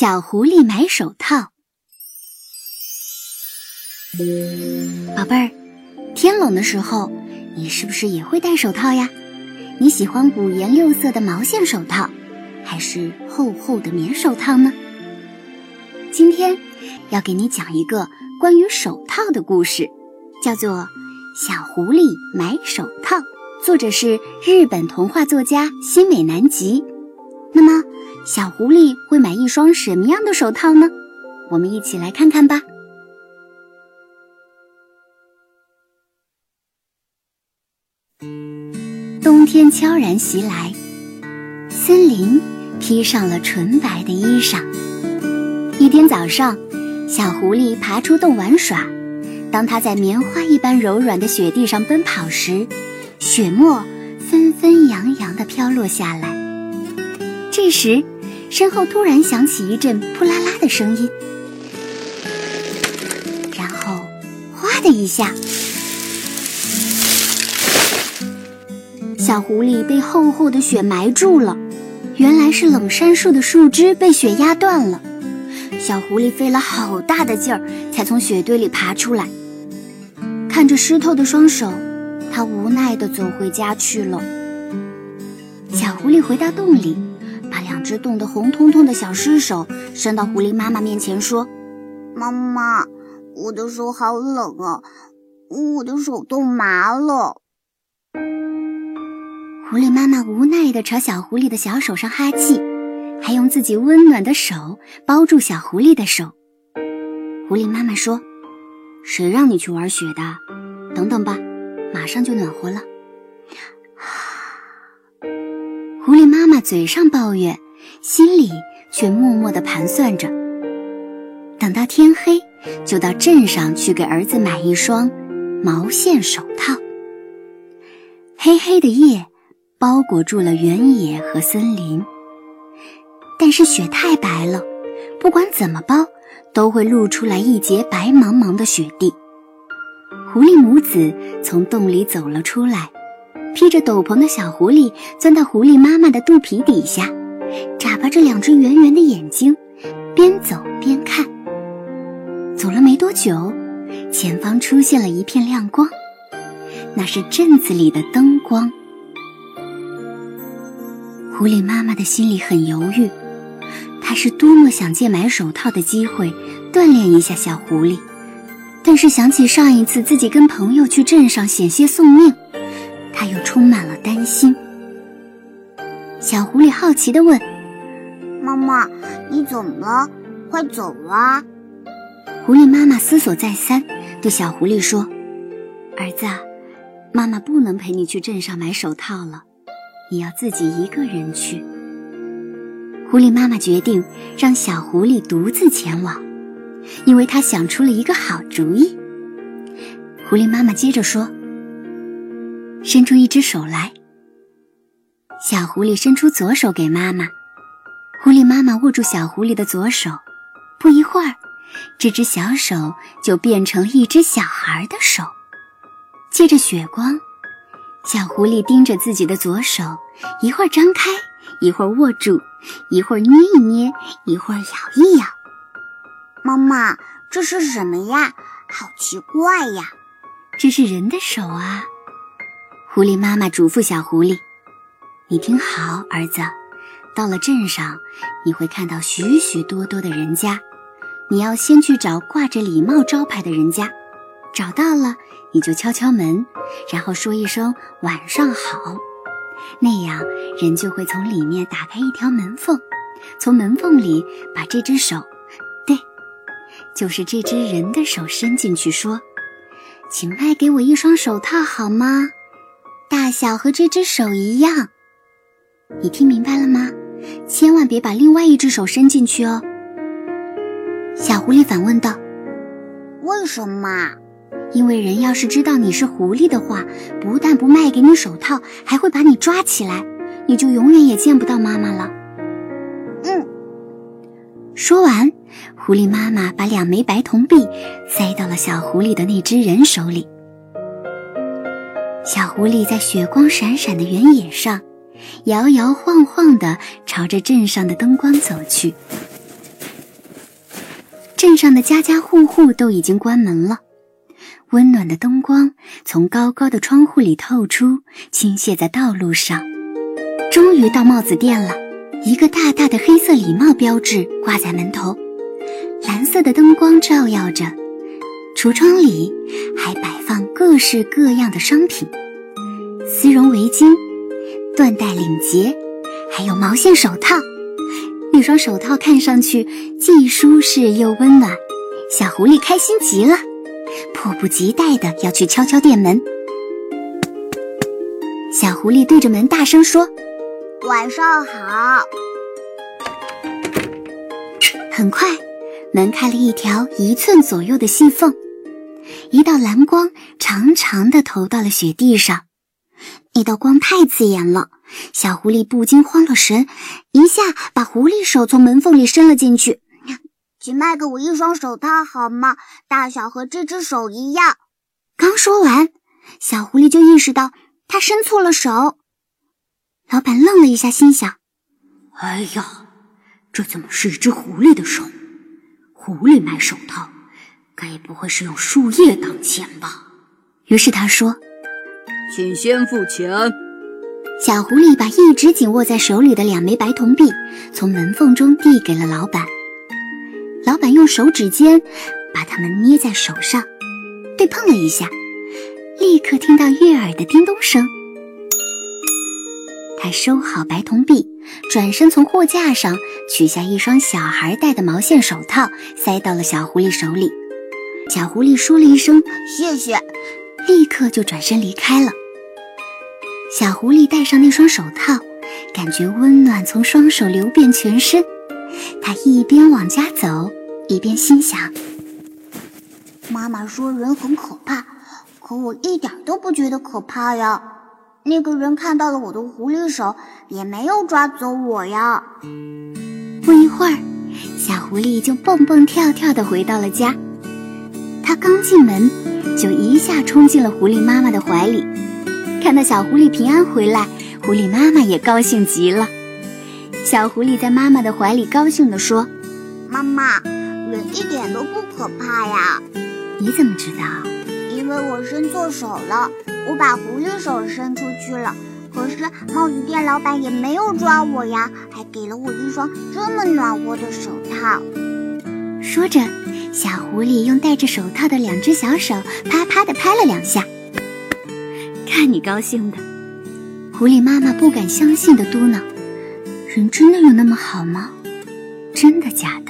小狐狸买手套。宝贝儿，天冷的时候，你是不是也会戴手套呀？你喜欢五颜六色的毛线手套，还是厚厚的棉手套呢？今天要给你讲一个关于手套的故事，叫做《小狐狸买手套》，作者是日本童话作家新美南吉。那么，小狐狸会买一双什么样的手套呢？我们一起来看看吧。冬天悄然袭来，森林披上了纯白的衣裳。一天早上，小狐狸爬出洞玩耍。当它在棉花一般柔软的雪地上奔跑时，雪沫纷纷扬扬地飘落下来。这时，身后突然响起一阵扑啦啦的声音，然后，哗的一下。小狐狸被厚厚的雪埋住了，原来是冷杉树的树枝被雪压断了。小狐狸费了好大的劲儿，才从雪堆里爬出来。看着湿透的双手，它无奈地走回家去了。小狐狸回到洞里，只冻得红彤彤的小尸手伸到狐狸妈妈面前，说：“妈妈，我的手好冷啊，我的手冻麻了。”狐狸妈妈无奈地朝小狐狸的小手上哈气，还用自己温暖的手包住小狐狸的手。狐狸妈妈说：“谁让你去玩雪的？等等吧，马上就暖和了。” 狐狸妈妈嘴上抱怨，心里却默默地盘算着：等到天黑，就到镇上去给儿子买一双毛线手套。黑黑的夜。包裹住了原野和森林，但是雪太白了，不管怎么包，都会露出来一截白茫茫的雪地。狐狸母子从洞里走了出来，披着斗篷的小狐狸钻到狐狸妈妈的肚皮底下，眨巴着两只圆圆的眼睛，边走边看。走了没多久，前方出现了一片亮光，那是镇子里的灯光。狐狸妈妈的心里很犹豫，她是多么想借买手套的机会锻炼一下小狐狸，但是想起上一次自己跟朋友去镇上险些送命，她又充满了担心。小狐狸好奇地问：“妈妈，你怎么了？快走啊！”狐狸妈妈思索再三，对小狐狸说：“儿子，妈妈不能陪你去镇上买手套了。”你要自己一个人去。狐狸妈妈决定让小狐狸独自前往，因为她想出了一个好主意。狐狸妈妈接着说：“伸出一只手来。”小狐狸伸出左手给妈妈，狐狸妈妈握住小狐狸的左手，不一会儿，这只小手就变成了一只小孩的手，借着雪光。小狐狸盯着自己的左手，一会儿张开，一会儿握住，一会儿捏一捏，一会儿咬一咬。妈妈，这是什么呀？好奇怪呀！这是人的手啊！狐狸妈妈嘱咐小狐狸：“你听好，儿子，到了镇上，你会看到许许多多的人家，你要先去找挂着礼帽招牌的人家，找到了。”你就敲敲门，然后说一声“晚上好”，那样人就会从里面打开一条门缝，从门缝里把这只手，对，就是这只人的手伸进去，说：“请卖给我一双手套好吗？大小和这只手一样。”你听明白了吗？千万别把另外一只手伸进去哦。小狐狸反问道：“为什么？”因为人要是知道你是狐狸的话，不但不卖给你手套，还会把你抓起来，你就永远也见不到妈妈了。嗯。说完，狐狸妈妈把两枚白铜币塞到了小狐狸的那只人手里。小狐狸在雪光闪闪的原野上，摇摇晃晃地朝着镇上的灯光走去。镇上的家家户户都已经关门了，温暖的灯光从高高的窗户里透出，倾泻在道路上。终于到帽子店了，一个大大的黑色礼帽标志挂在门头，蓝色的灯光照耀着，橱窗里还摆放各式各样的商品：丝绒围巾、缎带领结，还有毛线手套。那双手套看上去既舒适又温暖，小狐狸开心极了，迫不及待的要去敲敲店门。小狐狸对着门大声说：“晚上好。”很快，门开了一条一寸左右的细缝，一道蓝光长长的投到了雪地上。那道光太刺眼了。小狐狸不禁慌了神，一下把狐狸手从门缝里伸了进去。请卖给我一双手套好吗？大小和这只手一样。刚说完，小狐狸就意识到他伸错了手。老板愣了一下，心想：“哎呀，这怎么是一只狐狸的手？狐狸卖手套，该不会是用树叶当钱吧？”于是他说：“请先付钱。”小狐狸把一直紧握在手里的两枚白铜币从门缝中递给了老板，老板用手指尖把它们捏在手上，对碰了一下，立刻听到悦耳的叮咚声。他收好白铜币，转身从货架上取下一双小孩戴的毛线手套，塞到了小狐狸手里。小狐狸说了一声谢谢，立刻就转身离开了。小狐狸戴上那双手套，感觉温暖从双手流遍全身。它一边往家走，一边心想：“妈妈说人很可怕，可我一点都不觉得可怕呀。那个人看到了我的狐狸手，也没有抓走我呀。”不一会儿，小狐狸就蹦蹦跳跳地回到了家。它刚进门，就一下冲进了狐狸妈妈的怀里。看到小狐狸平安回来，狐狸妈妈也高兴极了。小狐狸在妈妈的怀里高兴地说：“妈妈，人一点都不可怕呀！你怎么知道？因为我伸错手了，我把狐狸手伸出去了。可是帽子店老板也没有抓我呀，还给了我一双这么暖和的手套。”说着，小狐狸用戴着手套的两只小手啪啪地拍了两下。看你高兴的，狐狸妈妈不敢相信的嘟囔：“人真的有那么好吗？真的假的？”